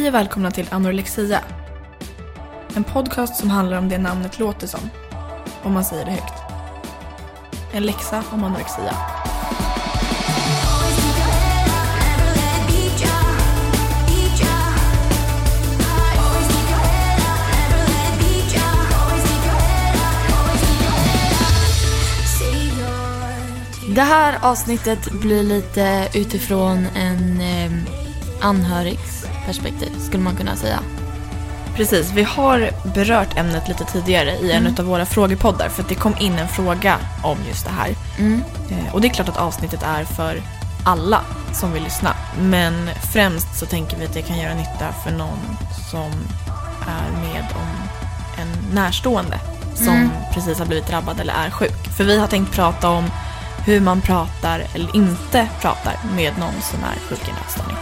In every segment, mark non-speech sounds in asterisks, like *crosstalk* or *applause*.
Hej och välkomna till Anorexia. En podcast som handlar om det namnet låter som, om man säger det högt. En läxa om anorexia. Det här avsnittet blir lite utifrån en eh, anhörigs perspektiv, skulle man kunna säga. Precis, vi har berört ämnet lite tidigare i en av våra frågepoddar för att det kom in en fråga om just det här. Mm. Eh, Och det är klart att avsnittet är för alla som vill lyssna. Men främst så tänker vi att det kan göra nytta för någon som är med om en närstående som Mm. precis har blivit drabbad eller är sjuk. För vi har tänkt prata om hur man pratar eller inte pratar med någon som är sjuk i en ätstörning.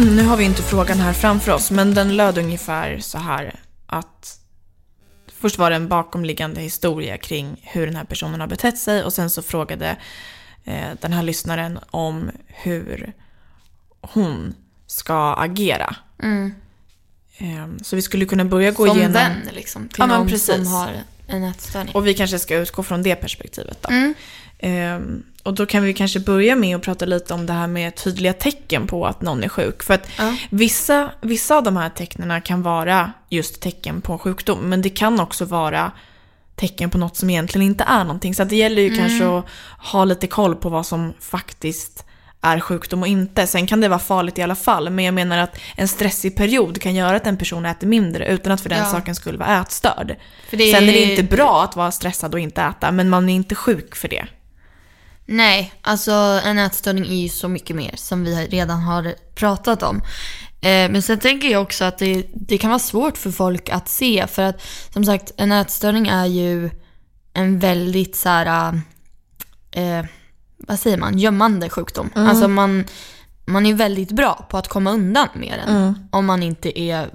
Nu har vi inte frågan här framför oss, men den löd ungefär så här att först var det en bakomliggande historia kring hur den här personen har betett sig och sen så frågade eh, den här lyssnaren om hur hon ska agera. Eh, så vi skulle kunna börja gå Mm. Som igenom... vän liksom, till Ja, någon precis. som har en ätstörning. Och vi kanske ska utgå från det perspektivet då. Mm. Ehm, och då kan vi kanske börja med att prata lite om det här med tydliga tecken på att någon är sjuk. För att Ja. vissa, vissa av de här tecknen kan vara just tecken på sjukdom. Men det kan också vara tecken på något som egentligen inte är någonting. Så det gäller ju kanske att ha lite koll på vad som faktiskt är sjukdom och inte. Sen kan det vara farligt i alla fall. Men jag menar att en stressig period kan göra att en person äter mindre utan att för den Ja. saken skulle vara ätstörd. För det Sen är det inte bra att vara stressad och inte äta, men man är inte sjuk för det. Nej, alltså en ätstörning är ju så mycket mer som vi redan har pratat om. Eh, men sen tänker jag också att det, det kan vara svårt för folk att se för att som sagt en ätstörning är ju en väldigt så här, eh, vad säger man, gömmande sjukdom. Alltså man, man är väldigt bra på att komma undan med den om man inte är,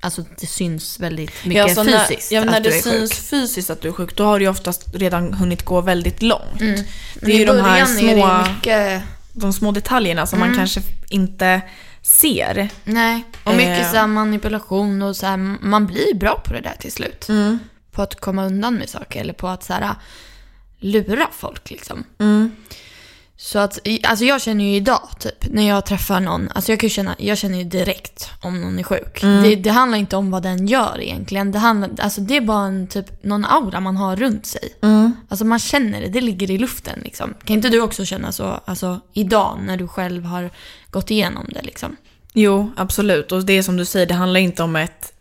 alltså det syns väldigt mycket så fysiskt När, ja, när du det syns sjuk. fysiskt att du är sjuk, då har ju oftast redan hunnit gå väldigt långt. Men Det är ju de här små, mycket de små detaljerna som man kanske inte ser. Nej, och mycket Eh. så manipulation och så här, man blir bra på det där till slut. På att komma undan med saker eller på att så här, lura folk liksom. Så att, alltså jag känner ju idag typ, när jag träffar någon, alltså jag kan känna, jag känner ju direkt om någon är sjuk. Det, det handlar inte om vad den gör egentligen. Det, handlar, alltså det är bara en, typ, någon aura man har runt sig. Alltså man känner det, det ligger i luften liksom. Kan inte du också känna så, alltså idag när du själv har gått igenom det liksom? Jo, absolut. Och det är som du säger, det handlar inte om ett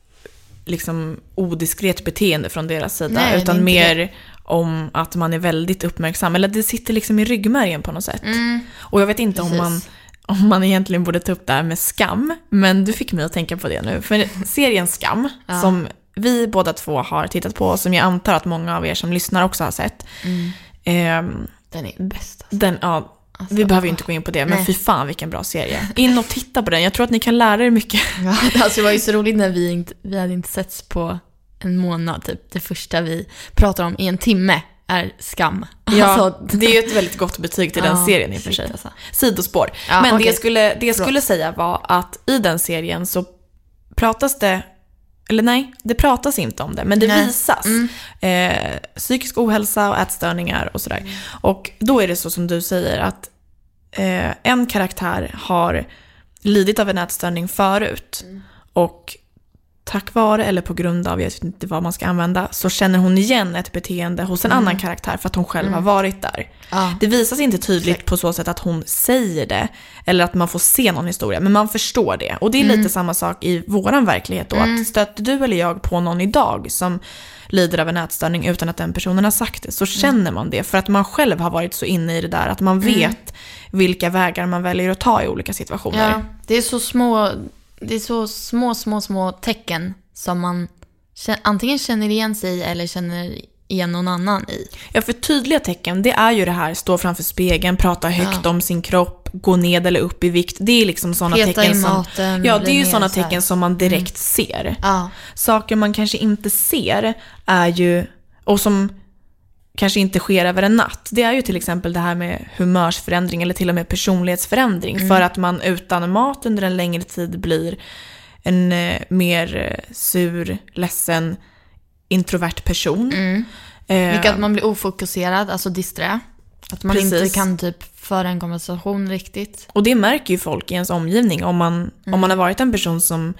liksom odiskret beteende från deras sida, Nej, det utan mer om att man är väldigt uppmärksam. Eller det sitter liksom i ryggmärgen på något sätt. Och jag vet inte om Mm. Man, om man egentligen borde ta upp det här med skam, men du fick mig att tänka på det nu. För serien Skam, *laughs* Ja. som vi båda två har tittat på, och som jag antar att många av er som lyssnar också har sett. Mm. ehm, Den är bäst. Alltså. Den, ja, Alltså, vi behöver ju inte gå in på det, men nej. fy fan vilken bra serie. In och titta på den, jag tror att ni kan lära er mycket. Ja, *laughs* alltså det var ju så roligt när vi inte, vi hade inte setts på en månad typ. Det första vi pratar om i en timme är skam. Ja, *laughs* Alltså, det är ju ett väldigt gott betyg till den serien i och för sig. alltså. Sidospår. Ja, Men det okej. jag skulle, det jag skulle säga var att i den serien så pratas det, eller nej, det pratas inte om det, men det Nej. visas. Mm. Eh, psykisk ohälsa och ätstörningar och sådär. Och då är det så som du säger att eh, en karaktär har lidit av en ätstörning förut. Och tack vare eller på grund av, jag vet inte vad man ska använda, så känner hon igen ett beteende hos en annan karaktär för att hon själv har varit där. Ja. Det visas inte tydligt på så sätt att hon säger det eller att man får se någon historia, men man förstår det. Och det är lite samma sak i våran verklighet då, att stöter du eller jag på någon idag som lider av en ätstörning utan att den personen har sagt det, så känner man det för att man själv har varit så inne i det där att man vet vilka vägar man väljer att ta i olika situationer. Ja, det är så små, det är så små, små, små tecken som man antingen känner igen sig i eller känner igen någon annan i. Ja, för tydliga tecken, det är ju det här, stå framför spegeln, prata högt om sin kropp, gå ned eller upp i vikt. Det är liksom sådana Peta tecken i som... maten, ja, det är ju sådana tecken som man direkt ser. Ja, Saker man kanske inte ser är ju, och som kanske inte sker över en natt, det är ju till exempel det här med humörsförändring eller till och med personlighetsförändring. Mm. För att man utan mat under en längre tid blir en eh, mer eh, sur, ledsen, introvert person. Mm. Eh, mycket att man blir ofokuserad, alltså disträ. Att man Precis. inte kan typ föra en konversation riktigt. Och det märker ju folk i ens omgivning om man, om man har varit en person som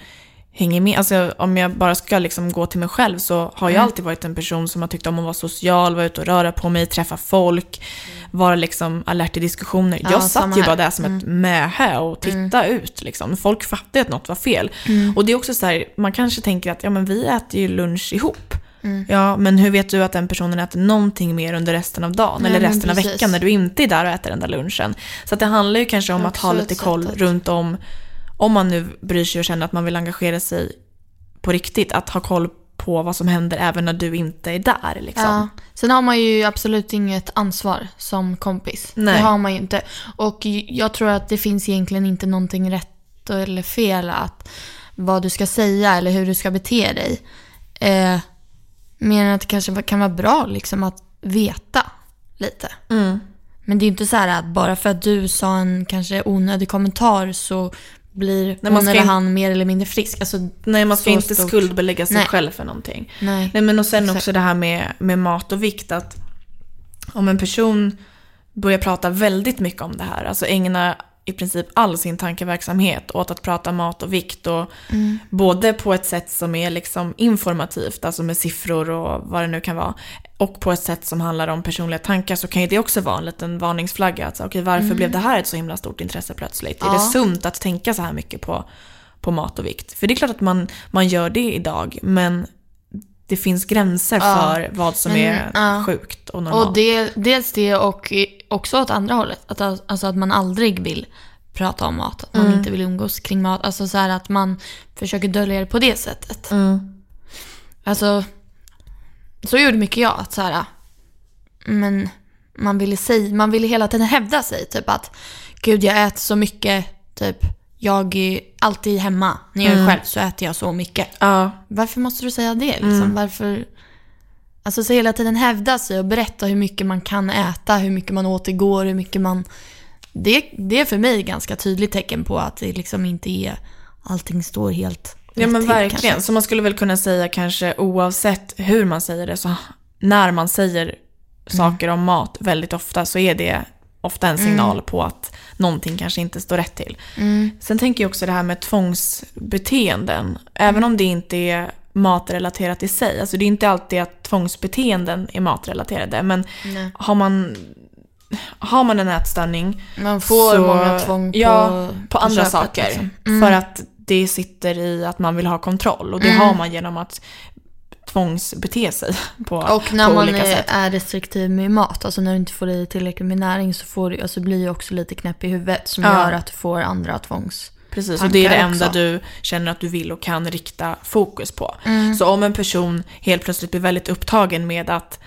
hänger med. Alltså om jag bara ska liksom gå till mig själv så har jag alltid varit en person som har tyckt om att vara social, vara ute och röra på mig, träffa folk, vara liksom alert i diskussioner. Ja, jag satt ju här. bara där som ett mähä och tittade ut liksom. Folk fattade att något var fel. Och det är också så här, man kanske tänker att ja men vi äter ju lunch ihop. Ja, men hur vet du att den personen äter någonting mer under resten av dagen Nej, eller resten av veckan när du inte är där och äter den där lunchen? Så det handlar ju kanske om att ha lite koll runt om, om man nu bryr sig och känner att man vill engagera sig på riktigt, att ha koll på vad som händer även när du inte är där. Liksom. Ja. Sen har man ju absolut inget ansvar som kompis. Nej. Det har man ju inte. Och jag tror att det finns egentligen inte någonting rätt eller fel att vad du ska säga eller hur du ska bete dig. Eh, mer än att det kanske kan vara bra liksom att veta lite. Mm. Men det är ju inte så här att bara för att du sa en kanske onödig kommentar så blir man hon eller in- han mer eller mindre frisk. Alltså, Nej, man ska inte stort. skuldbelägga sig Nej. själv för någonting. nej. Nej, men och sen Exakt. också det här med, med mat och vikt. Att om en person börjar prata väldigt mycket om det här, alltså ägna i princip all sin tankeverksamhet åt att prata mat och vikt. Och Både på ett sätt som är liksom informativt, alltså med siffror och vad det nu kan vara, och på ett sätt som handlar om personliga tankar så kan ju det också vara en liten varningsflagga. Att, så, okej, varför blev det här ett så himla stort intresse plötsligt? Är det Ja. sunt att tänka så här mycket på, på mat och vikt? För det är klart att man, man gör det idag, men det finns gränser Ja. för vad som Men, är ja. sjukt och normalt. Och det, dels det och också åt andra hållet. Att, alltså att man aldrig vill prata om mat. Att man Mm. inte vill umgås kring mat. Alltså så att man försöker dölja det på det sättet. Mm. Alltså, så gjorde mycket jag. Att så här, men man ville, säga, man ville hela tiden hävda sig. Typ att, gud jag äter så mycket. Typ, jag är alltid hemma. När jag är Mm. själv så äter jag så mycket. Ja, Varför måste du säga det? Liksom? Mm. Varför? Alltså så hela tiden hävda sig och berätta hur mycket man kan äta, hur mycket man åt igår, hur mycket man... Det, det är för mig ganska tydligt tecken på att det liksom inte är... Allting står helt ja men verkligen. kanske. Så man skulle väl kunna säga kanske oavsett hur man säger det, så när man säger saker om mat väldigt ofta så är det ofta en signal på att någonting kanske inte står rätt till. Mm. Sen tänker jag också det här med tvångsbeteenden. Även om det inte är matrelaterat i sig. Alltså det är inte alltid att tvångsbeteenden är matrelaterade. Men Nej. har man, har man en ätstörning Man får så- många tvång på, ja, på andra saker. liksom. Mm. För att det sitter i att man vill ha kontroll. Och det har man genom att tvångsbete sig på, Och när på man olika är, sätt. är restriktiv med mat, alltså när du inte får i tillräckligt med näring så får du, alltså blir du också lite knäpp i huvudet som Ja. gör att du får andra tvångs... Precis, och det är det enda också. du känner att du vill och kan rikta fokus på. Mm. Så om en person helt plötsligt blir väldigt upptagen med att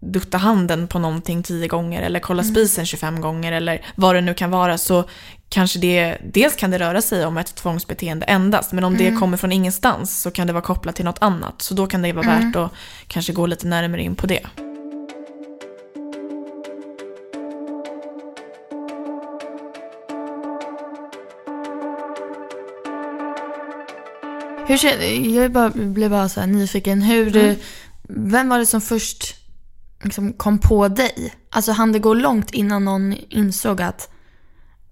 dutta handen på någonting 10 gånger eller kolla spisen 25 gånger eller vad det nu kan vara så kanske det, dels kan det röra sig om ett tvångsbeteende endast, men om det kommer från ingenstans så kan det vara kopplat till något annat. Så då kan det vara värt att kanske gå lite närmare in på det. Hur känner, jag bara, blev bara så nyfiken. Hur, Mm. Vem var det som först liksom kom på dig? Alltså hann det gå långt innan någon insåg att,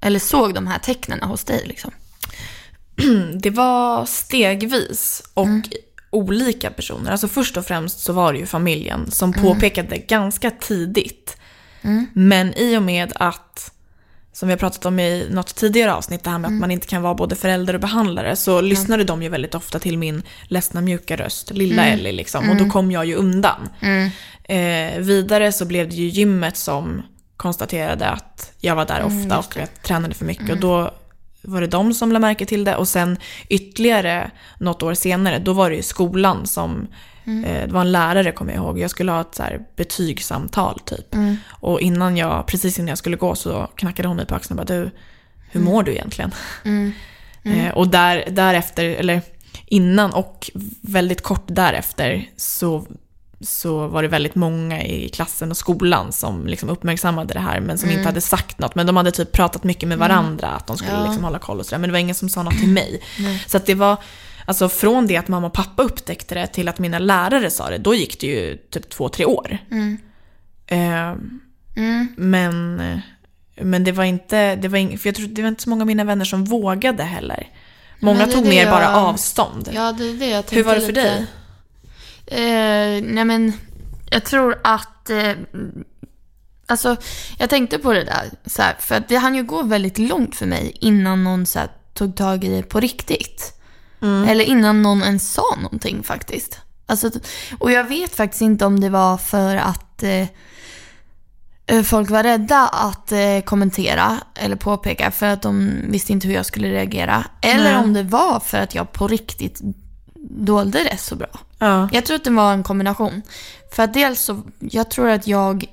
eller såg de här tecknen hos dig liksom? *clears throat* Det var stegvis och olika personer. Alltså först och främst så var det ju familjen som påpekade ganska tidigt. Men i och med att, som vi har pratat om i något tidigare avsnitt, det här med att man inte kan vara både förälder och behandlare, så lyssnade de ju väldigt ofta till min ledsna mjuka röst, lilla Ellie liksom. Och då kom jag ju undan. Eh, vidare så blev det ju gymmet som konstaterade att jag var där ofta och jag tränade för mycket. Och då var det de som lade märke till det. Och sen ytterligare något år senare, då var det ju skolan som... Eh, det var en lärare, kommer jag ihåg. Jag skulle ha ett så här betygssamtal typ. Och innan jag, precis innan jag skulle gå så knackade hon mig på axeln och bara du, hur mår du egentligen? *laughs* Eh, och där, därefter, eller innan och väldigt kort därefter så, så var det väldigt många i klassen och skolan som liksom uppmärksammade det här men som inte hade sagt något. Men de hade typ pratat mycket med varandra att de skulle liksom hålla koll och sådär. Men det var ingen som sa något till mig. Så att det var, alltså från det att mamma och pappa upptäckte det till att mina lärare sa det, då gick det ju typ två, tre år. Eh, Men, men det var inte, det var ing, för jag tror det var inte så många av mina vänner som vågade heller. Många tog mer jag- bara avstånd. Ja, det är det jag Hur var det för lite. dig? Eh, nej men, jag tror att... Eh, alltså, jag tänkte på det där. Så här, för att det hann ju gå väldigt långt för mig innan någon så här, tog tag i det på riktigt. Eller innan någon ens sa någonting faktiskt. Alltså, och jag vet faktiskt inte om det var för att eh, eh, folk var rädda att eh, kommentera eller påpeka för att de visste inte hur jag skulle reagera. Eller Nej. om det var för att jag på riktigt dolde det så bra. Ja. Jag tror att det var en kombination. För att dels så, jag tror att jag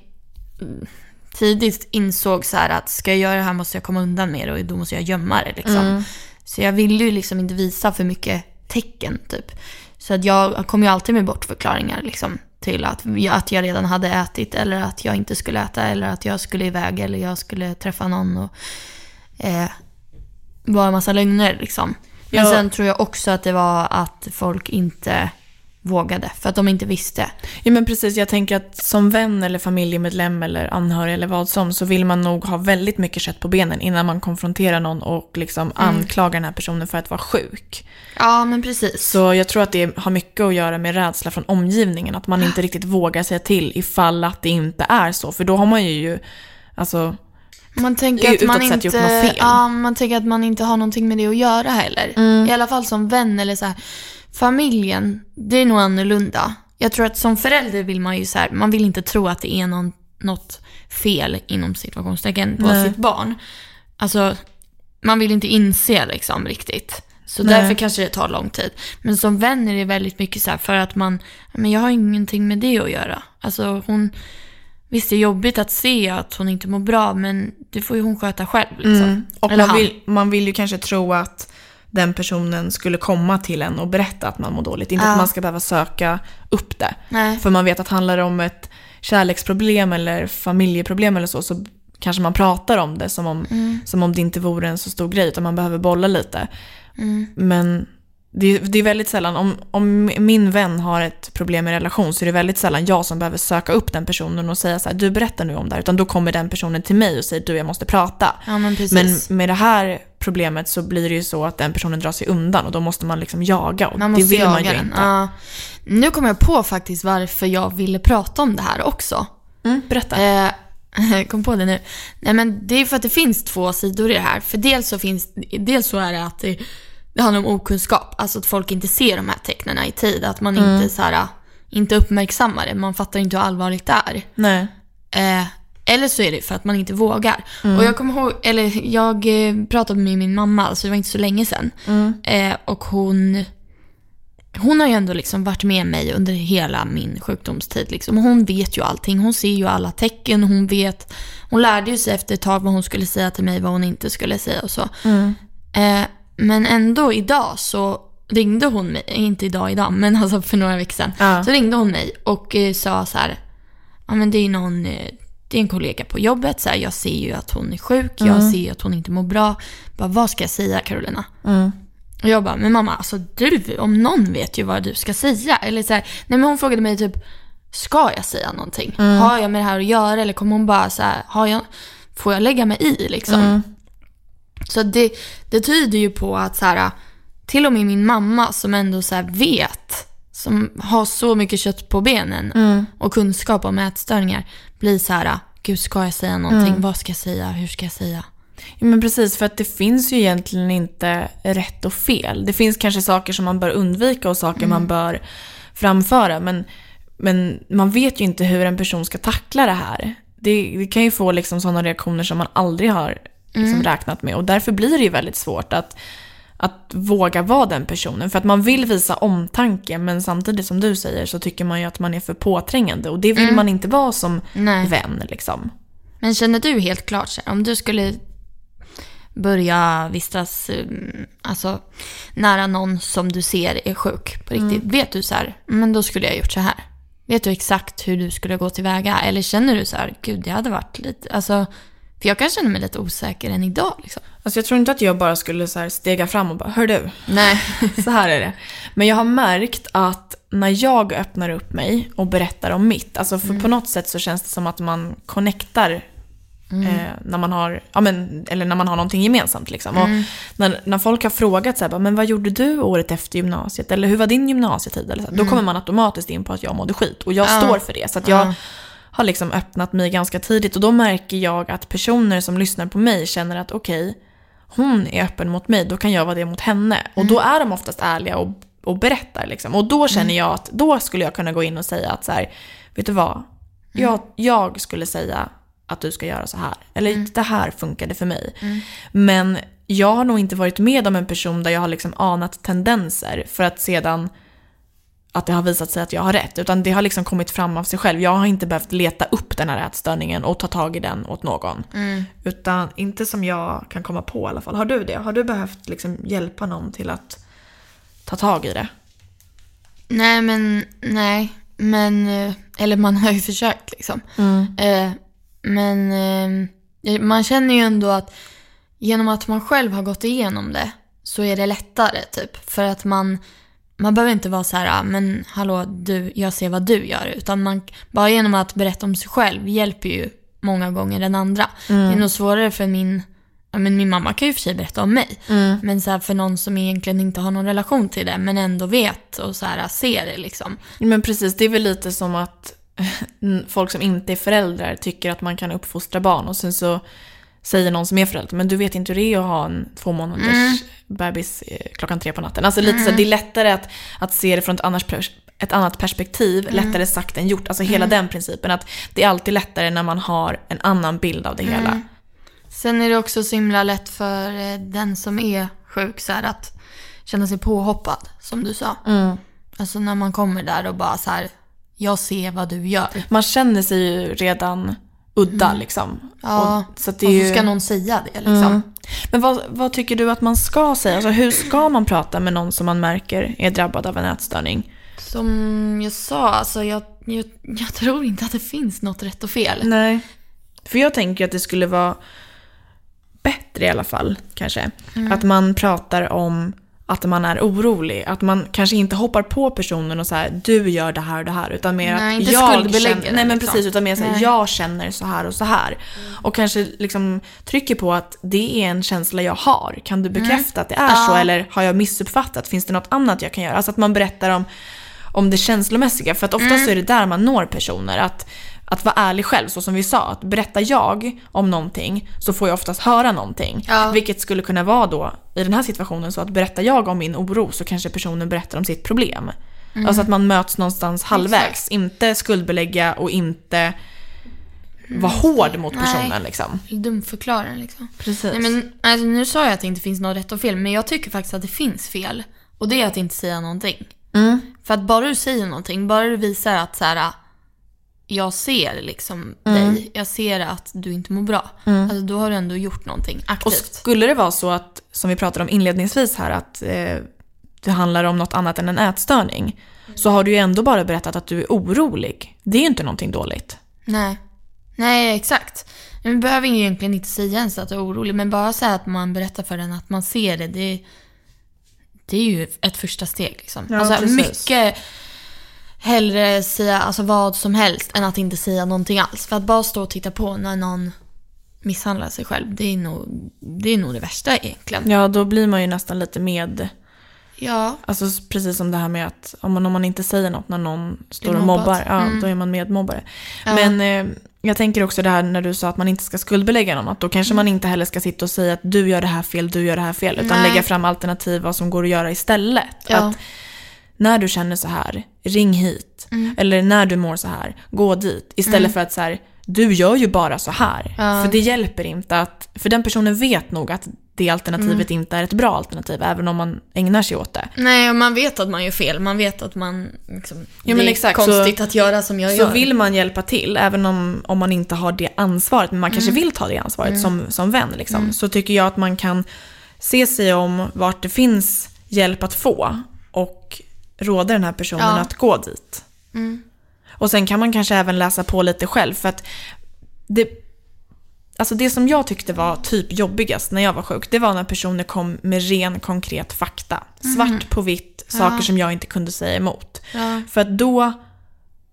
mm, tidigt insåg så här att ska jag göra det här måste jag komma undan med det och då måste jag gömma det liksom. Så jag ville ju liksom inte visa för mycket tecken typ. Så att jag kom ju alltid med bortförklaringar liksom. Till att, att jag redan hade ätit eller att jag inte skulle äta eller att jag skulle iväg eller jag skulle träffa någon och eh, bara en massa lögner liksom. Men sen tror jag också att det var att folk inte vågade för att de inte visste. Ja men precis, jag tänker att som vän eller familjemedlem eller anhörig eller vad som så vill man nog ha väldigt mycket kött på benen innan man konfronterar någon och liksom anklagar den här personen för att vara sjuk. Ja, men precis. Så jag tror att det har mycket att göra med rädsla från omgivningen, att man inte *gasps* riktigt vågar säga till ifall att det inte är så. För då har man ju, alltså, Man tänker att man inte, fel. ja, man tänker att man inte har någonting med det att göra heller. Mm. I alla fall som vän eller så här. Familjen, det är nog annorlunda. Jag tror att som förälder vill man ju så här, man vill inte tro att det är någon, något fel inom situationstecken på Nej. sitt barn. Alltså, man vill inte inse liksom riktigt. Så Nej. därför kanske det tar lång tid. Men som vän är det väldigt mycket så här för att man, men jag har ingenting med det att göra. Alltså hon, visst det är jobbigt att se att hon inte mår bra men det får ju hon sköta själv liksom. Mm. Och Eller man vill, man vill ju kanske tro att den personen skulle komma till en och berätta att man mår dåligt. Inte Ja. att man ska behöva söka upp det. Nej. För man vet att handlar det om ett kärleksproblem eller familjeproblem eller så, så kanske man pratar om det som om, Mm. som om det inte vore en så stor grej, utan man behöver bolla lite. Mm. Men det, det är väldigt sällan, om, om min vän har ett problem i relation så är det väldigt sällan jag som behöver söka upp den personen och säga så här, du berättar nu om det här, utan då kommer den personen till mig och säger du jag måste prata. Ja men. Men med det här problemet så blir det ju så att den personen drar sig undan och då måste man liksom jaga och man det måste vill jaga man ju den. inte. Ja. Nu kommer jag på faktiskt varför jag ville prata om det här också. Mm, berätta. Jag *laughs* kom på det nu. Nej men det är för att det finns två sidor i det här. För dels så, finns, dels så är det att det, det handlar om okunskap. Alltså att folk inte ser de här tecknen i tid. Att man Mm. inte, så här, inte uppmärksammar det. Man fattar inte hur allvarligt det är. Nej. Eh, eller så är det för att man inte vågar. Mm. Och jag kommer ihåg, eller jag eh, pratade med min mamma, så det var inte så länge sedan. Mm. Eh, och hon hon har ju ändå liksom varit med mig under hela min sjukdomstid. Liksom. Hon vet ju allting. Hon ser ju alla tecken. Hon vet. Hon lärde ju sig efter ett tag vad hon skulle säga till mig, vad hon inte skulle säga och så. Eh, men ändå idag så ringde hon mig, inte idag idag, men *laughs* alltså för några veckor sedan. Ja. Så ringde hon mig och eh, sa så här, ja men det är någon, eh, det är en kollega på jobbet, så här, jag ser ju att hon är sjuk, jag ser ju att hon inte mår bra. Bara, vad ska jag säga Carolina? Och jag bara, men mamma, alltså du om någon vet ju vad du ska säga. Eller så här, nej men hon frågade mig typ, ska jag säga någonting? Har jag med det här att göra? Eller kommer hon bara så här, har jag, får jag lägga mig i liksom? Så det, det tyder ju på att så här, till och med min mamma som ändå så här vet, som har så mycket kött på benen och kunskap om ätstörningar, blir så här, gud ska jag säga någonting? Vad ska jag säga? Hur ska jag säga? Ja, men precis, för att det finns ju egentligen inte rätt och fel. Det finns kanske saker som man bör undvika och saker man bör framföra. Men, men man vet ju inte hur en person ska tackla det här. Det, det kan ju få liksom sådana reaktioner som man aldrig har liksom räknat med. Och därför blir det ju väldigt svårt att, att våga vara den personen. För att man vill visa omtanke, men samtidigt som du säger så tycker man ju att man är för påträngande. Och det vill man inte vara som Nej. vän. Liksom. Men känner du helt klart så här, om du skulle börja vistas mm, alltså, nära någon som du ser är sjuk på riktigt. Vet du så här, men då skulle jag gjort så här. Vet du exakt hur du skulle gå tillväga? Eller känner du så här, gud det hade varit lite, alltså, för jag kan känna mig lite osäker än idag liksom. Alltså jag tror inte att jag bara skulle så stega fram och bara “Hör du, Nej. *laughs* så här är det”. Men jag har märkt att när jag öppnar upp mig och berättar om mitt, alltså för på något sätt så känns det som att man connectar eh, när man har, ja men, eller när man har någonting gemensamt liksom. Och när, när folk har frågat så här, men vad gjorde du året efter gymnasiet? Eller hur var din gymnasietid? Eller så här, Då kommer man automatiskt in på att jag mådde skit. Och jag står för det. Så att jag har liksom öppnat mig ganska tidigt. Och då märker jag att personer som lyssnar på mig känner att okej, hon är öppen mot mig, då kan jag vara det mot henne. Och då är de oftast ärliga och, och berättar. Liksom. Och då känner jag att då skulle jag kunna gå in och säga att så här, vet du vad? Jag, jag skulle säga att du ska göra så här. Eller det här funkade för mig. Men jag har nog inte varit med om en person där jag har liksom anat tendenser för att sedan att det har visat sig att jag har rätt. Utan det har liksom kommit fram av sig själv. Jag har inte behövt leta upp den här ätstörningen och ta tag i den åt någon. Utan inte som jag kan komma på i alla fall. Har du det? Har du behövt liksom hjälpa någon till att ta tag i det? Nej, men nej. Men, eh, eller man har ju försökt liksom. Eh, men eh, man känner ju ändå att genom att man själv har gått igenom det så är det lättare typ. För att man, man behöver inte vara så här, "Ah, men hallå du, jag ser vad du gör. Utan man, bara genom att berätta om sig själv hjälper ju många gånger den andra. Det är nog svårare för min, ja, men min mamma kan ju för sig berätta om mig. Men så här, för någon som egentligen inte har någon relation till det men ändå vet och så här, ser det liksom. Men precis, det är väl lite som att *laughs* folk som inte är föräldrar tycker att man kan uppfostra barn och sen så säger någon som är förälder, men du vet inte hur det är att ha en två månaders bebis eh, klockan tre på natten. Alltså lite så det är lättare att, att se det från ett annat, ett annat perspektiv, lättare sagt än gjort. Alltså hela den principen att det är alltid lättare när man har en annan bild av det hela. Sen är det också så himla lätt för eh, den som är sjuk så här, att känna sig påhoppad, som du sa. Alltså när man kommer där och bara så här, jag ser vad du gör. Man känner sig ju redan udda liksom. Ja, och, så det ju... ska någon säga det liksom. Men vad, vad tycker du att man ska säga? Alltså, hur ska man prata med någon som man märker är drabbad av en ätstörning? Som jag sa, alltså jag, jag, jag tror inte att det finns något rätt och fel. Nej. För jag tänker att det skulle vara bättre i alla fall, kanske. Att man pratar om att man är orolig. Att man kanske inte hoppar på personen och så här, du gör det här och det här. Utan mer Nej, att jag känner, Nej men liksom. precis, utan mer så här, jag känner så här och så här. Och kanske liksom trycker på att det är en känsla jag har. Kan du bekräfta att det är så? Eller har jag missuppfattat? Finns det något annat jag kan göra? Alltså att man berättar om, om det känslomässiga. För att oftast Mm. är det där man når personer. Att, att vara ärlig själv, så som vi sa. Att berättar jag om någonting så får jag oftast höra någonting. Ja. Vilket skulle kunna vara då i den här situationen så att berättar jag om min oro så kanske personen berättar om sitt problem. Alltså att man möts någonstans halvvägs. Inte skuldbelägga och inte vara hård mot personen Nej. liksom. Dumförklara liksom. Precis. Nej, men, alltså, nu sa jag att det inte finns något rätt och fel, men jag tycker faktiskt att det finns fel. Och det är att inte säga någonting. För att bara du säger någonting, bara du visar att så här, jag ser liksom Mm. dig, jag ser att du inte mår bra. Alltså då har du ändå gjort någonting Och aktivt. skulle det vara så att, som vi pratade om inledningsvis här, att eh, det handlar om något annat än en ätstörning, så har du ju ändå bara berättat att du är orolig. Det är ju inte någonting dåligt. Nej. Nej, exakt. Vi behöver ju egentligen inte säga ens att du är orolig, men bara säga att man berättar för den att man ser det, det, det är ju ett första steg. Liksom. Ja, alltså, precis. mycket hellre säga alltså, vad som helst än att inte säga någonting alls. För att bara stå och titta på när någon misshandlar sig själv, det är nog det, är nog det värsta egentligen. Ja, då blir man ju nästan lite med, Ja, alltså precis som det här med att om man, om man inte säger något när någon står och mobbar, ja, Mm. då är man medmobbare. Ja. Men eh, jag tänker också det här när du sa att man inte ska skuldbelägga någon, att då kanske man inte heller ska sitta och säga att du gör det här fel, du gör det här fel, utan Nej. lägga fram alternativ vad som går att göra istället. Ja. Att när du känner så här, ring hit. Mm. Eller när du mår så här, gå dit. Istället för att så här, du gör ju bara så här. Ja. För det hjälper inte att, för den personen vet nog att det alternativet Mm. inte är ett bra alternativ, även om man ägnar sig åt det. nej och man vet att man gör fel, man vet att man liksom, men det är exakt, konstigt så- att göra som jag Så gör. vill man hjälpa till, även om, om man inte har det ansvaret, men man kanske Mm. vill ta det ansvaret som, som vän, liksom, så tycker jag att man kan se sig om vart det finns hjälp att få och råda den här personen Ja. att gå dit. Mm. Och sen kan man kanske även läsa på lite själv, för att det, alltså det som jag tyckte var typ jobbigast när jag var sjuk, det var när personer kom med ren konkret fakta. Svart på vitt, saker Mm. Ja. som jag inte kunde säga emot. Ja. För att då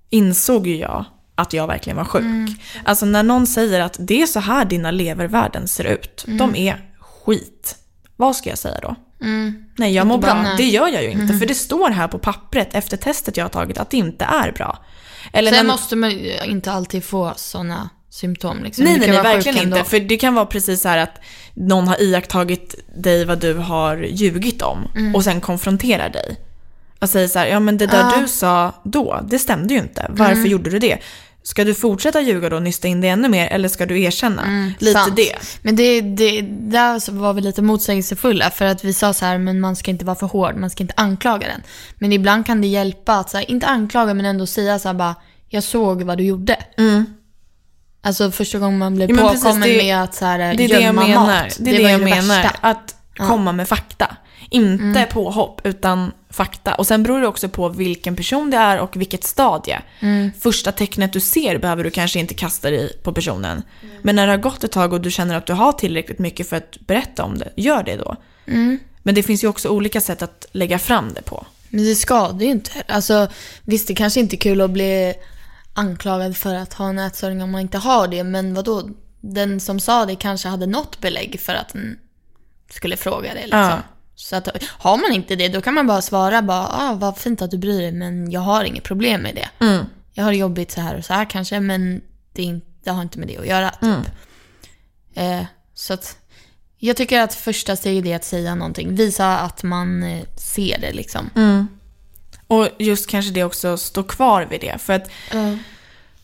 insåg ju jag att jag verkligen var sjuk. Mm. Alltså när någon säger att det är så här dina levervärden ser ut. De är skit. Vad ska jag säga då? Mm. Nej, jag mår bara bra. Det gör jag ju inte. För det står här på pappret efter testet jag har tagit att det inte är bra. Eller Sen när- måste man ju inte alltid få sådana symptom. Liksom. Nej, nej, nej verkligen inte. För det kan vara precis så här att någon har iakttagit dig vad du har ljugit om och sen konfronterar dig. Och säger så här, ja men det där Mm. Ja. du sa då, det stämde ju inte. Varför Mm. gjorde du det? Ska du fortsätta ljuga då och nysta in det ännu mer eller ska du erkänna? Lite Mm, sant. det. Men det, det, där var vi lite motsägelsefulla för att vi sa så här, men man ska inte vara för hård, man ska inte anklaga den. Men ibland kan det hjälpa att, så här, inte anklaga men ändå säga så här bara, jag såg vad du gjorde. Alltså första gången man blev Ja, men precis, påkommen det- med att så här, Det är det jag gömma menar. mat. Det är det, ju jag menar. värsta. Att komma med fakta. Inte påhopp, utan fakta. Och sen beror det också på vilken person det är och vilket stadie. Första tecknet du ser behöver du kanske inte kasta dig på personen. Men när det har gått ett tag och du känner att du har tillräckligt mycket för att berätta om det, gör det då. Men det finns ju också olika sätt att lägga fram det på. Men det skadar ju inte. Alltså, visst, det kanske inte är kul att bli anklagad för att ha en ätstörning om man inte har det. Men vad då? Den som sa det kanske hade något belägg för att den skulle fråga det. Liksom. Ja. Så att, har man inte det, då kan man bara svara bara, ah, vad fint att du bryr dig, men jag har inget problem med det. Mm. Jag har det jobbigt så här och så här kanske, men det, inte, det har inte med det att göra. Typ. Mm. Eh, så att jag tycker att första steget är att säga någonting. Visa att man eh, ser det liksom. Och just kanske det också stå kvar vid det. För att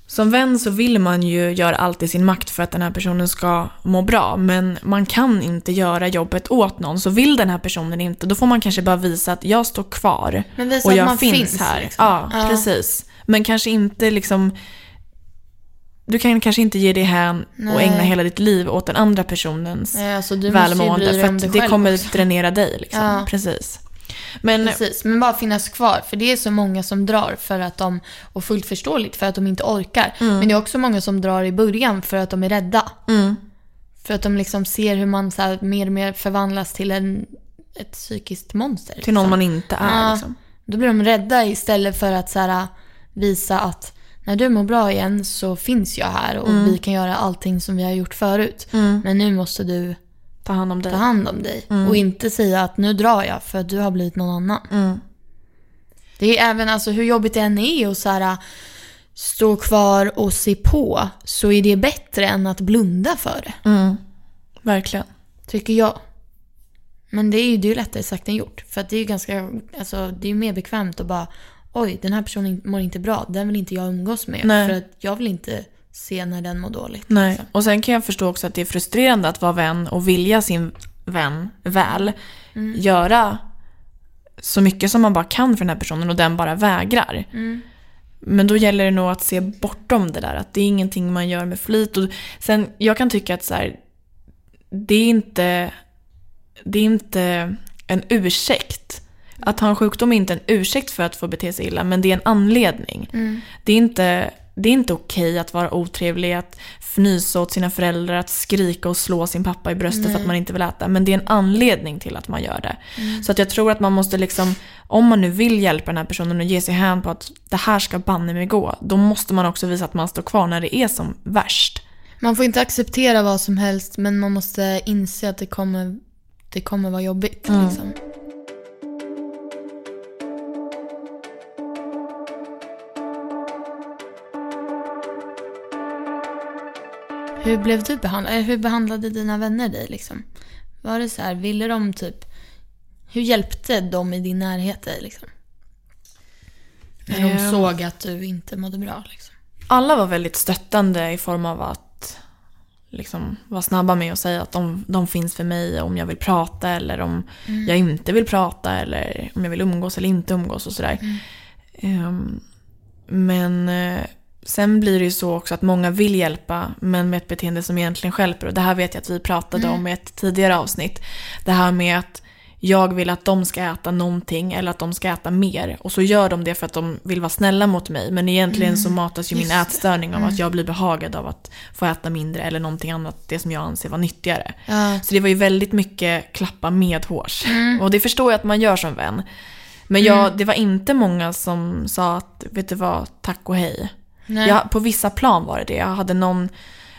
Som vän så vill man ju göra allt i sin makt för att den här personen ska må bra. Men man kan inte göra jobbet åt någon. Så vill den här personen inte, då får man kanske bara visa att jag står kvar. Och jag man finns, finns, här. liksom. Ja, Ja. precis. Men kanske inte liksom... Du kan kanske inte ge dig hän och ägna hela ditt liv åt den andra personens Nej, alltså, välmående. För att det kommer också. dränera dig. Liksom. Ja. Precis. Men Precis, men bara finnas kvar. För det är så många som drar för att de, och fullt förståeligt, för att de inte orkar. Men det är också många som drar i början för att de är rädda. mm, För att de liksom ser hur man så här mer och mer förvandlas till en, ett psykiskt monster. till någon liksom. man inte är. Ja. Liksom. Då blir de rädda istället för att så här, visa att när du mår bra igen så finns jag här och vi kan göra allting som vi har gjort förut. Men nu måste du Ta hand om dig. ta hand om dig. Och inte säga att nu drar jag för att du har blivit någon annan. Mm. Det är även alltså hur jobbigt det än är att så här, stå kvar och se på så är det bättre än att blunda för det. Mm. Verkligen. Tycker jag. Men det är ju det är lättare sagt än gjort. För att det är ju ganska, alltså det är mer bekvämt att bara oj den här personen mår inte bra, den vill inte jag umgås med. Nej. För att jag vill inte se när den mår dåligt. Nej. liksom. Och sen kan jag förstå också att det är frustrerande att vara vän och vilja sin vän väl. Mm. Göra så mycket som man bara kan för den här personen och den bara vägrar. Men då gäller det nog att se bortom det där. Att det är ingenting man gör med flit. Och sen, jag kan tycka att så här, det är inte, det är inte en ursäkt. Att ha en sjukdom är inte en ursäkt för att få bete sig illa, men det är en anledning. Det är inte, det är inte okej att vara otrevlig, att fnysa åt sina föräldrar, att skrika och slå sin pappa i bröstet för att man inte vill äta. Men det är en anledning till att man gör det. Så att jag tror att man måste liksom, om man nu vill hjälpa den här personen och ge sig hän på att det här ska banne mig gå, då måste man också visa att man står kvar när det är som värst. Man får inte acceptera vad som helst men man måste inse att det kommer, det kommer vara jobbigt. Liksom. Hur blev du behandlad? Eller hur behandlade dina vänner dig liksom? Var det så här, ville de typ... Hur hjälpte de i din närhet dig liksom? När de Eh. såg att du inte mådde bra liksom. Alla var väldigt stöttande i form av att liksom vara snabba med att säga att de, de finns för mig om jag vill prata eller om jag inte vill prata eller om jag vill umgås eller inte umgås och sådär. Ehm, men eh, sen blir det ju så också att många vill hjälpa men med ett beteende som egentligen stjälper. Och det här vet jag att vi pratade om i ett tidigare avsnitt. Det här med att jag vill att de ska äta någonting eller att de ska äta mer. Och så gör de det för att de vill vara snälla mot mig. Men egentligen så matas ju min ätstörning av att jag blir behagad av att få äta mindre eller någonting annat, det som jag anser vara nyttigare. Ja. Så det var ju väldigt mycket klappa medhårs. Och det förstår jag att man gör som vän. Men jag, det var inte många som sa att, vet du vad, tack och hej. Nej. Jag, på vissa plan var det det. Jag hade någon,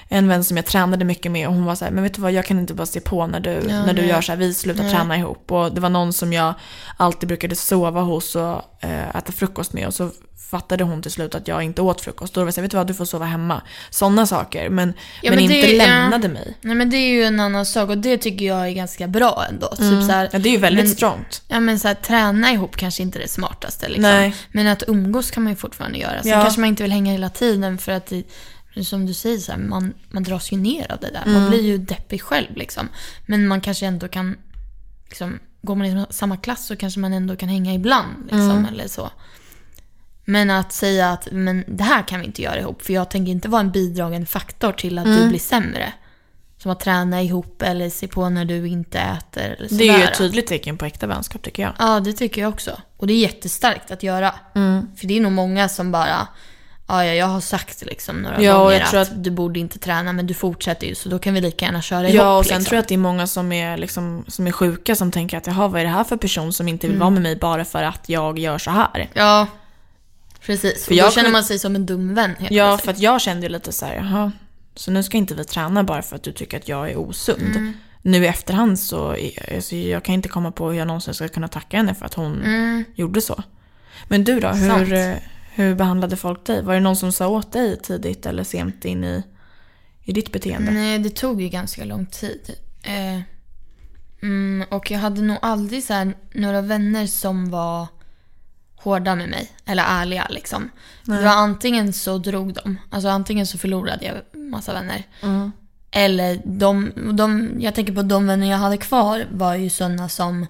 en vän som jag tränade mycket med och hon var så här, men vet du vad, jag kan inte bara se på när du, Ja, när du nej. gör så här, vi slutar träna ihop. Och det var någon som jag alltid brukade sova hos och eh, äta frukost med och så fattade hon till slut att jag inte åt frukost. Då var det så här, vet du vad, du får sova hemma. Sådana saker, men, Ja, men, men inte ju- ja. lämnade mig. Nej men det är ju en annan sak och det tycker jag är ganska bra ändå. Typ så här, Ja, det är ju väldigt men, strongt. Ja men så här, träna ihop kanske inte är det smartaste liksom. Nej. Men att umgås kan man ju fortfarande göra. Sen Ja. kanske man inte vill hänga hela tiden för att det, som du säger, så här, man, man dras ju ner av det där. Man blir ju deppig själv liksom. Men man kanske ändå kan, liksom, går man i samma klass så kanske man ändå kan hänga ibland. Liksom, eller så. Men att säga att men det här kan vi inte göra ihop för jag tänker inte vara en bidragande faktor till att du blir sämre. Som att träna ihop eller se på när du inte äter eller Det är ju ett tydligt tecken på äkta vänskap tycker jag. Ja, det tycker jag också. Och det är jättestarkt att göra. För det är nog många som bara, ja, ja jag har sagt liksom några Ja, gånger jag att, tror att- du borde inte träna men du fortsätter ju så då kan vi lika gärna köra ihop. Ja, och sen liksom. tror jag att det är många som är, liksom, som är sjuka som tänker att jaha, vad är det här för person som inte vill vara med mig bara för att jag gör så här? Ja, precis. För och då jag känner man sig som en dum vän helt Ja, plötsligt. för att jag kände ju lite så här, jaha, så nu ska inte vi träna bara för att du tycker att jag är osund. Mm. Nu i efterhand så, alltså, jag kan inte komma på hur jag någonsin ska kunna tacka henne för att hon gjorde så. Men du då, Mm. Hur, hur behandlade folk dig? Var det någon som sa åt dig tidigt eller sent in i, i ditt beteende? Nej, det tog ju ganska lång tid. Eh, mm, och jag hade nog aldrig så några vänner som var hårda med mig. Eller ärliga liksom. Det var antingen så drog de. Alltså antingen så förlorade jag massa vänner. Eller de, de, jag tänker på de vänner jag hade kvar var ju sådana som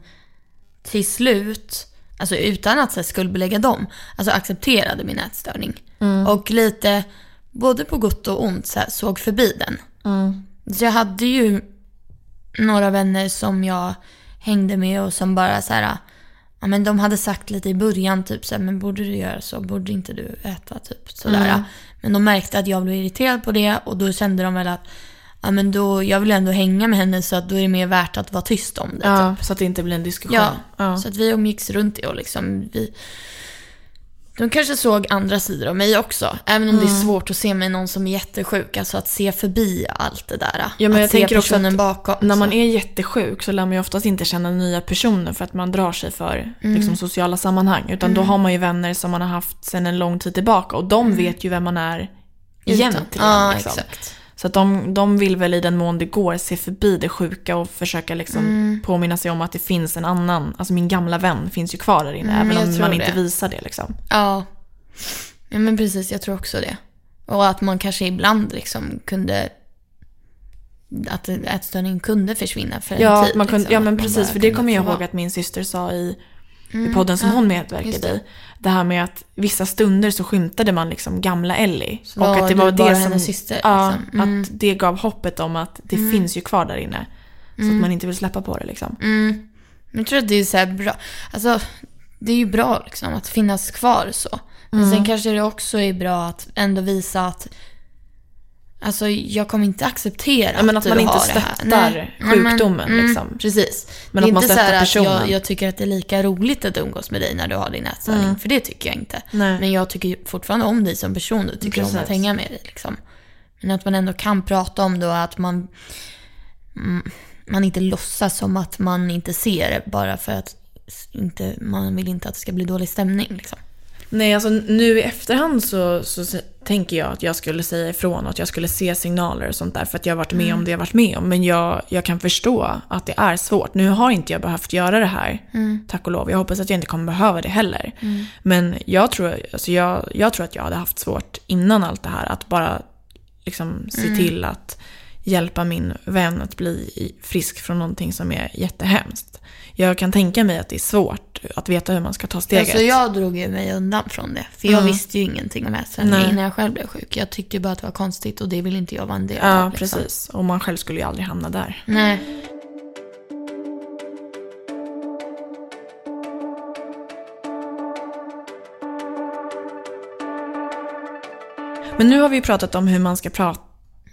till slut, alltså utan att så här, skuldbelägga dem, alltså accepterade min ätstörning. Och lite, både på gott och ont, så här, såg förbi den. Så jag hade ju några vänner som jag hängde med och som bara så här, ja men de hade sagt lite i början typ så här, men borde du göra så, borde inte du äta typ sådär. Men de märkte att jag blev irriterad på det och då kände de väl att, ja men då, jag vill ändå hänga med henne så att då är det mer värt att vara tyst om det. Ja, så att det inte blir en diskussion. Ja, Ja. så att vi umgicks runt det och liksom vi... De kanske såg andra sidor av mig också. Även om det Mm. är svårt att se med någon som är jättesjuk. Alltså att se förbi allt det där. Ja, men att jag se tänker också personen att bakom. När man är jättesjuk så lär man ju oftast inte känna nya personer för att man drar sig för Mm. liksom, sociala sammanhang. Utan då har man ju vänner som man har haft sedan en lång tid tillbaka och de vet ju vem man är egentligen. Mm. Ja, liksom. exakt. Så att de, de vill väl i den mån det går se förbi det sjuka och försöka liksom Mm. påminna sig om att det finns en annan, alltså min gamla vän finns ju kvar där inne. Mm, även om man inte det. visar det liksom. Ja. ja, men precis. Jag tror också det. Och att man kanske ibland liksom kunde... Att ätstörningen kunde försvinna för en Ja, tid. man kunde, liksom. ja men precis. För det kommer jag ihåg att min syster sa i, i podden som Mm. ja, hon medverkade det. i. Det här med att vissa stunder så skymtade man liksom gamla Ellie. Så var du bara hennes syster, Ja, liksom. Mm. att det gav hoppet om att det finns ju kvar där inne. Så att man inte vill släppa på det liksom. Mm. Jag tror att det är så bra. Alltså, det är ju bra liksom att finnas kvar så. Men Mm. sen kanske det också är bra att ändå visa att Alltså jag kommer inte acceptera Ja, men att du man inte stöttar. Nej, men- sjukdomen, liksom. Precis. Men det är att man inte så att jag, jag tycker att det är lika roligt att umgås med dig när du har din ätstörning. För det tycker jag inte. Nej. Men jag tycker fortfarande om dig som person och tycker om Precis. att hänga med dig. Liksom. Men att man ändå kan prata om det och att man, mm, man inte låtsas som att man inte ser det bara för att inte, man vill inte att det ska bli dålig stämning. Liksom. Nej, alltså nu i efterhand så, så, tänker jag att jag skulle säga ifrån och att jag skulle se signaler och sånt där för att jag har varit med om det jag har varit med om. Men jag, jag kan förstå att det är svårt. Nu har inte jag behövt göra det här, tack och lov. Jag hoppas att jag inte kommer behöva det heller. Men jag tror, alltså jag, jag tror att jag hade haft svårt innan allt det här att bara liksom se till att hjälpa min vän att bli frisk från någonting som är jättehemskt. Jag kan tänka mig att det är svårt att veta hur man ska ta steget. Alltså jag drog ju mig undan från det. För jag Mm. visste ju ingenting om Nej. innan jag själv blev sjuk. Jag tyckte ju bara att det var konstigt och det ville inte jag vara en del Ja, av. Liksom. precis. Och man själv skulle ju aldrig hamna där. Nej. Men nu har vi pratat om hur man ska prata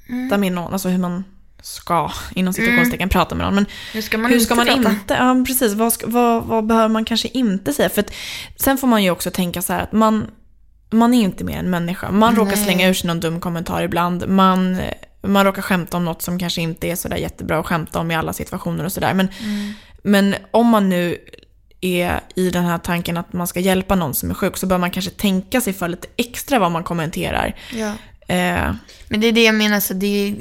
Mm. med någon, alltså hur man ska, inom citationstecken, prata med någon. Men Hur ska man hur inte ska man prata? inte, ja precis, vad, ska, vad, vad behöver man kanske inte säga? För att, sen får man ju också tänka så här att man, man är inte mer än människa. Man råkar Nej. slänga ur sig någon dum kommentar ibland. Man, man råkar skämta om något som kanske inte är sådär jättebra att skämta om i alla situationer och sådär. Men, Mm. men om man nu är i den här tanken att man ska hjälpa någon som är sjuk så bör man kanske tänka sig för lite extra vad man kommenterar. Ja. Eh, Men det är det jag menar, så det,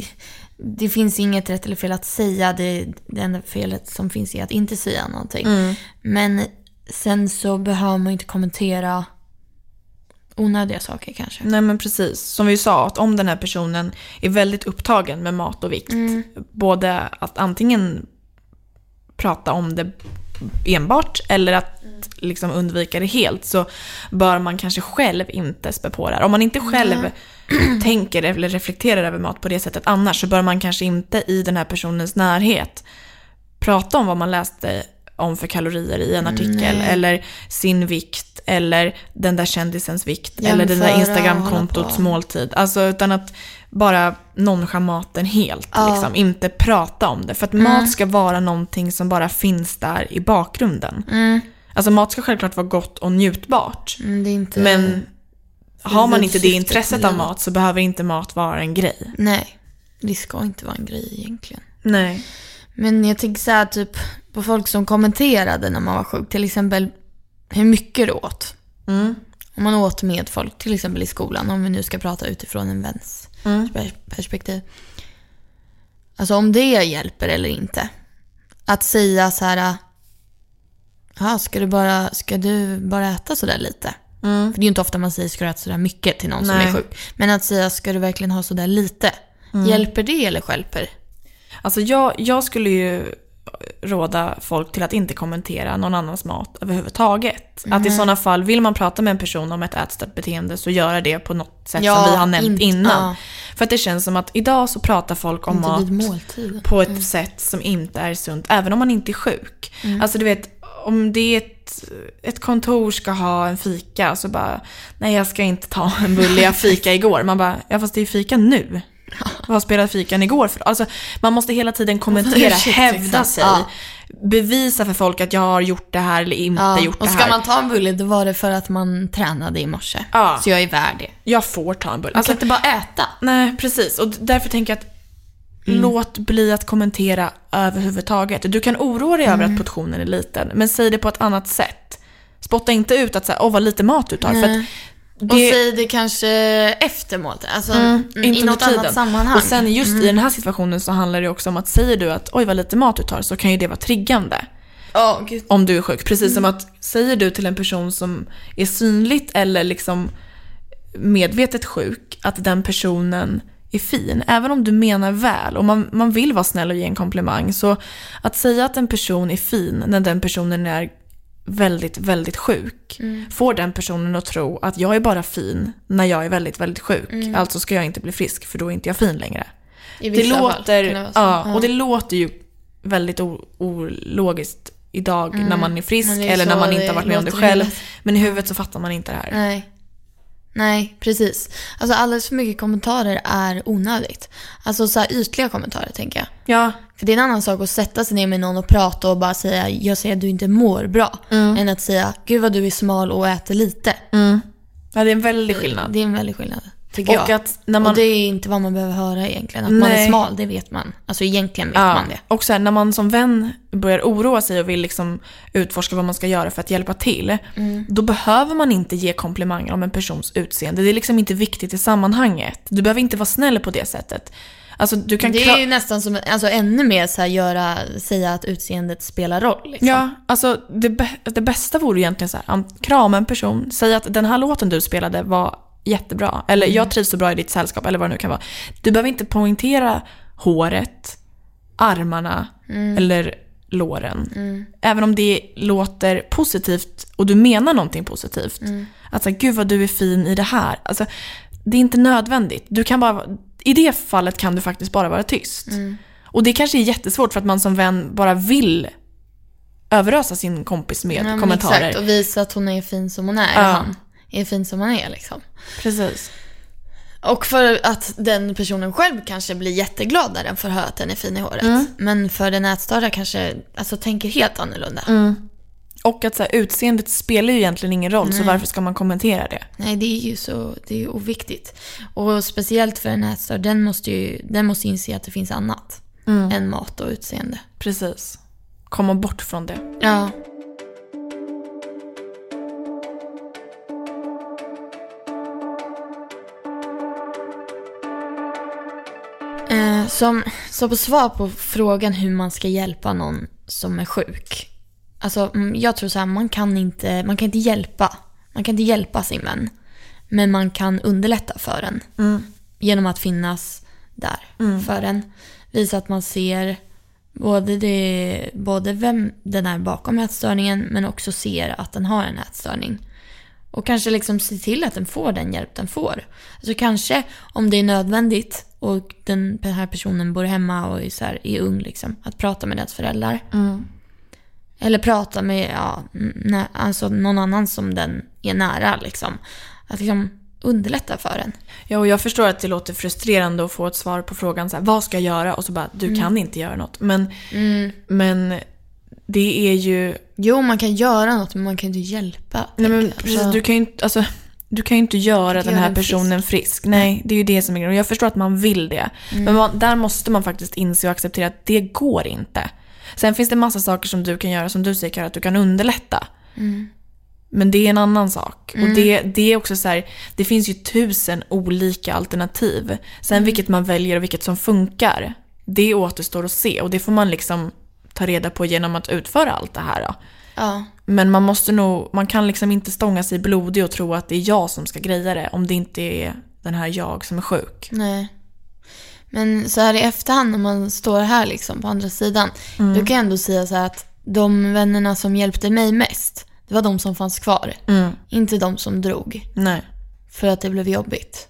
det finns inget rätt eller fel att säga. Det, det enda felet som finns är att inte säga någonting. Mm. Men sen så behöver man inte kommentera onödiga saker kanske. Nej men precis, som vi sa, att om den här personen är väldigt upptagen med mat och vikt, både att antingen prata om det enbart eller att liksom undvika det helt, så bör man kanske själv inte spä på det här. Om man inte själv *clears throat* tänker eller reflekterar över mat på det sättet annars, så bör man kanske inte i den här personens närhet prata om vad man läste om för kalorier i en artikel, eller sin vikt, eller den där kändisens vikt, eller det där Jämföra Instagramkontots måltid. Alltså utan att bara nonchalera maten helt. Ja. Liksom. Inte prata om det. För att mat ska vara någonting som bara finns där i bakgrunden. Mm. Alltså mat ska självklart vara gott och njutbart. Mm, det är inte... Men har man inte det intresset av mat så behöver inte mat vara en grej. Nej, det ska inte vara en grej egentligen. Nej. Men jag tänker så här typ på folk som kommenterade när man var sjuk. Till exempel hur mycket du åt. Mm. Om man åt med folk, till exempel i skolan. Om vi nu ska prata utifrån en väns Mm. per- perspektiv. Alltså om det hjälper eller inte. Att säga så här. Ja, ska du bara, ska du bara äta sådär lite? För det är ju inte ofta man säger ska du äta sådär mycket till någon Nej. som är sjuk. Men att säga ska du verkligen ha sådär lite? Hjälper det eller stjälper? Alltså jag, jag skulle ju råda folk till att inte kommentera någon annans mat överhuvudtaget. Att i sådana fall, vill man prata med en person om ett ätstört beteende så göra det på något sätt Ja, som vi har nämnt inte- innan. ja. För att det känns som att idag så pratar folk om Inte mat på ett sätt som inte är sunt, även om man inte är sjuk. Alltså du vet, om det är ett, ett kontor ska ha en fika så bara, nej jag ska inte ta en bulle, jag fika igår. Man bara, ja fast det är fika nu. Vad spelade fikan igår för Alltså man måste hela tiden kommentera, *laughs* Shit, hävda sig. Ja. Bevisa för folk att jag har gjort det här eller inte Ja, gjort det och ska här. man ta en bulle då var det för att man tränade i morse. Ja. Så jag är värd det. Jag får ta en bulle. Man Alltså, kan inte bara äta. Nej, precis. Och därför tänker jag att låt bli att kommentera överhuvudtaget. Du kan oroa dig över att portionen är liten, men säg det på ett annat sätt. Spotta inte ut att säga, åh vad lite mat du tar. För att Och det, säg det kanske efter måltid. Alltså mm, i inte något tiden. annat sammanhang. Och sen just i den här situationen så handlar det också om att säger du att oj vad lite mat du tar så kan ju det vara triggande. Gud. Om du är sjuk. Precis som att säger du till en person som är synligt eller liksom medvetet sjuk att den personen är fin. Även om du menar väl och man, man vill vara snäll och ge en komplimang. Så att säga att en person är fin när den personen är väldigt, väldigt sjuk Mm. får den personen att tro att jag är bara fin när jag är väldigt, väldigt sjuk. Mm. Alltså ska jag inte bli frisk för då är inte jag fin längre. I Det fall låter, vara så. ja, och det låter ju väldigt ologiskt idag när man är frisk Mm. Är eller när man inte har varit med om det själv. Men i huvudet så fattar man inte det här. Nej. Nej, precis. Alltså alldeles för mycket kommentarer är onödigt. Alltså så här ytliga kommentarer tänker jag. Ja, För det är en annan sak att sätta sig ner med någon och prata och bara säga jag säger att du inte mår bra. Än att säga gud vad du är smal och äter lite. ja det är en väldig skillnad. Det är en väldig skillnad. Tycker Och jag. att när man... Och det är inte vad man behöver höra egentligen. Att man är Nej. smal, det vet man. Alltså egentligen vet Ja, man det. och så här, när man som vän börjar oroa sig och vill liksom utforska vad man ska göra för att hjälpa till, Mm. då behöver man inte ge komplimanger om en persons utseende. Det är liksom inte viktigt i sammanhanget. Du behöver inte vara snäll på det sättet. Alltså, du kan Det är ju nästan som, alltså ännu mer så här göra, säga att utseendet spelar roll. Liksom. Ja, alltså det, bä- det bästa vore egentligen så här, krama en person, säga att den här låten du spelade var jättebra, eller Mm. jag trivs så bra i ditt sällskap, eller vad det nu kan vara. Du behöver inte poängtera håret, armarna Mm. eller låren. Även om det låter positivt och du menar någonting positivt. Mm. Säga, gud vad du är fin i det här. Alltså, det är inte nödvändigt. Du kan bara, I det fallet kan du faktiskt bara vara tyst. Mm. Och det kanske är jättesvårt för att man som vän bara vill överösa sin kompis med Ja, men kommentarer. Exakt, och visa att hon är fin som hon är. Ja. Han är fin som han är liksom. Precis. Och för att den personen själv kanske blir jätteglad när den får höra att den är fin i håret. Mm. Men för den ätstörda kanske alltså, tänker helt annorlunda. Mm. Och att så här, utseendet spelar ju egentligen ingen roll, så varför ska man kommentera det? Nej, det är ju så det är ju oviktigt. Och speciellt för en ätstörd, den måste ju den måste inse att det finns annat Mm. än mat och utseende. Precis. Komma bort från det. Ja. Som, så på svar på frågan hur man ska hjälpa någon som är sjuk. Alltså, mm, jag tror så här, man kan inte, man kan inte hjälpa. Man kan inte hjälpa sin vän. Men man kan underlätta för en. Genom att finnas där för en. Visa att man ser både, det, både vem den är bakom ätstörningen men också ser att den har en ätstörning. Och kanske liksom se till att den får den hjälp den får. Alltså kanske om det är nödvändigt och den, den här personen bor hemma och är, så här, är ung liksom, att prata med deras föräldrar. Eller prata med ja, nä, alltså någon annan som den är nära liksom. Att liksom underlätta för en. Ja, och jag förstår att det låter frustrerande att få ett svar på frågan så här, vad ska jag göra? Och så bara, du kan inte göra något. Men, men det är ju... Jo, man kan göra något men man kan inte hjälpa. Nej, men, precis, du kan ju inte... Alltså, du kan inte göra den här personen frisk. Nej, det är ju det som är grejen. Jag förstår att man vill det. Men man, där måste man faktiskt inse och acceptera att det går inte. Sen finns det massa saker som du kan göra, som du säger att du kan underlätta. Men det är en annan sak. Och det, det är också så här, det finns ju tusen olika alternativ. Sen vilket man väljer och vilket som funkar, det återstår att se. Och det får man liksom ta reda på genom att utföra allt det här. Då. ja. Men man måste nog, man kan liksom inte stånga sig blodig och tro att det är jag som ska greja det om det inte är den här jag som är sjuk. Nej. Men så här i efterhand när man står här liksom på andra sidan. Då kan jag ändå säga så här att de vännerna som hjälpte mig mest. Det var de som fanns kvar. Inte de som drog. Nej. För att det blev jobbigt.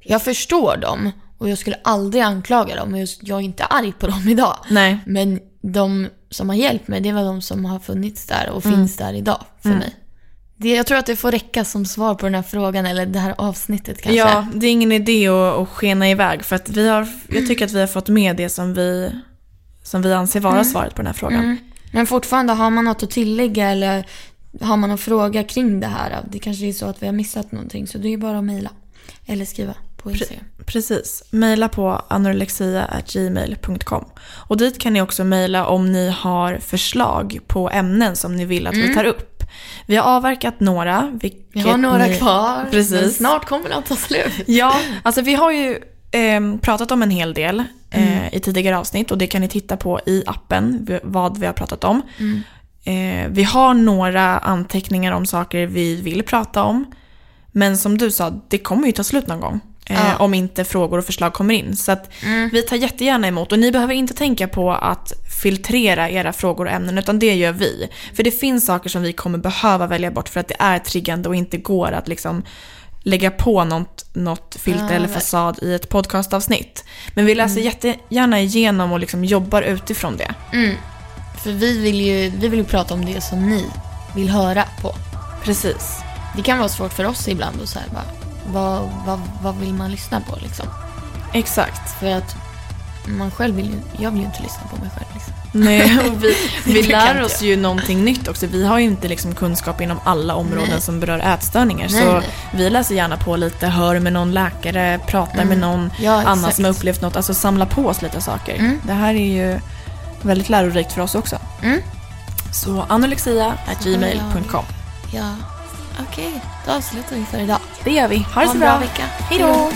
Jag förstår dem. Och jag skulle aldrig anklaga dem. och Jag är inte arg på dem *laughs* idag. Nej. Men de som har hjälpt mig, det var de som har funnits där och finns där idag för mig. Det, jag tror att det får räcka som svar på den här frågan, eller det här avsnittet kanske. Ja, det är ingen idé att, att skena iväg för att vi har, jag tycker att vi har fått med det som vi, som vi anser vara svaret på den här frågan. Men fortfarande, har man något att tillägga eller har man någon fråga kring det här? Det kanske är så att vi har missat någonting, så det är bara att mejla. Eller skriva på Instagram. Precis. Mejla på anorexia.gmail.com. Och dit kan ni också mejla om ni har förslag på ämnen som ni vill att vi tar upp. Vi har avverkat några. Vi har några ni... kvar, Precis. men snart kommer de ta slut. Ja, alltså vi har ju eh, pratat om en hel del eh, i tidigare avsnitt och det kan ni titta på i appen, vad vi har pratat om. Eh, vi har några anteckningar om saker vi vill prata om. Men som du sa, det kommer ju ta slut någon gång. Eh, Ja. Om inte frågor och förslag kommer in. Så att vi tar jättegärna emot. Och ni behöver inte tänka på att filtrera era frågor och ämnen, utan det gör vi. För det finns saker som vi kommer behöva välja bort för att det är triggande och inte går att liksom lägga på något, något filter Ja, eller fasad i ett podcastavsnitt. Men vi läser jättegärna igenom och liksom jobbar utifrån det. Mm. För vi vill, ju, vi vill ju prata om det som ni vill höra på. Precis. Det kan vara svårt för oss ibland att säga bara, vad, vad, vad vill man lyssna på liksom? Exakt. För att man själv vill ju, jag vill ju inte lyssna på mig själv liksom. Nej, och vi, *laughs* vi lär oss ju någonting nytt också. Vi har ju inte liksom kunskap inom alla områden Nej. som berör ätstörningar. Nej, så vi läser gärna på lite, hör med någon läkare, pratar med någon Mm. Ja, annan som har upplevt något. Alltså samla på oss lite saker. Mm. Det här är ju väldigt lärorikt för oss också. Mm. Så anorexia.gmail.com Ja, okej. Då avslutar vi för idag. Det gör vi. Ha det så bra. bra vecka. Hej då!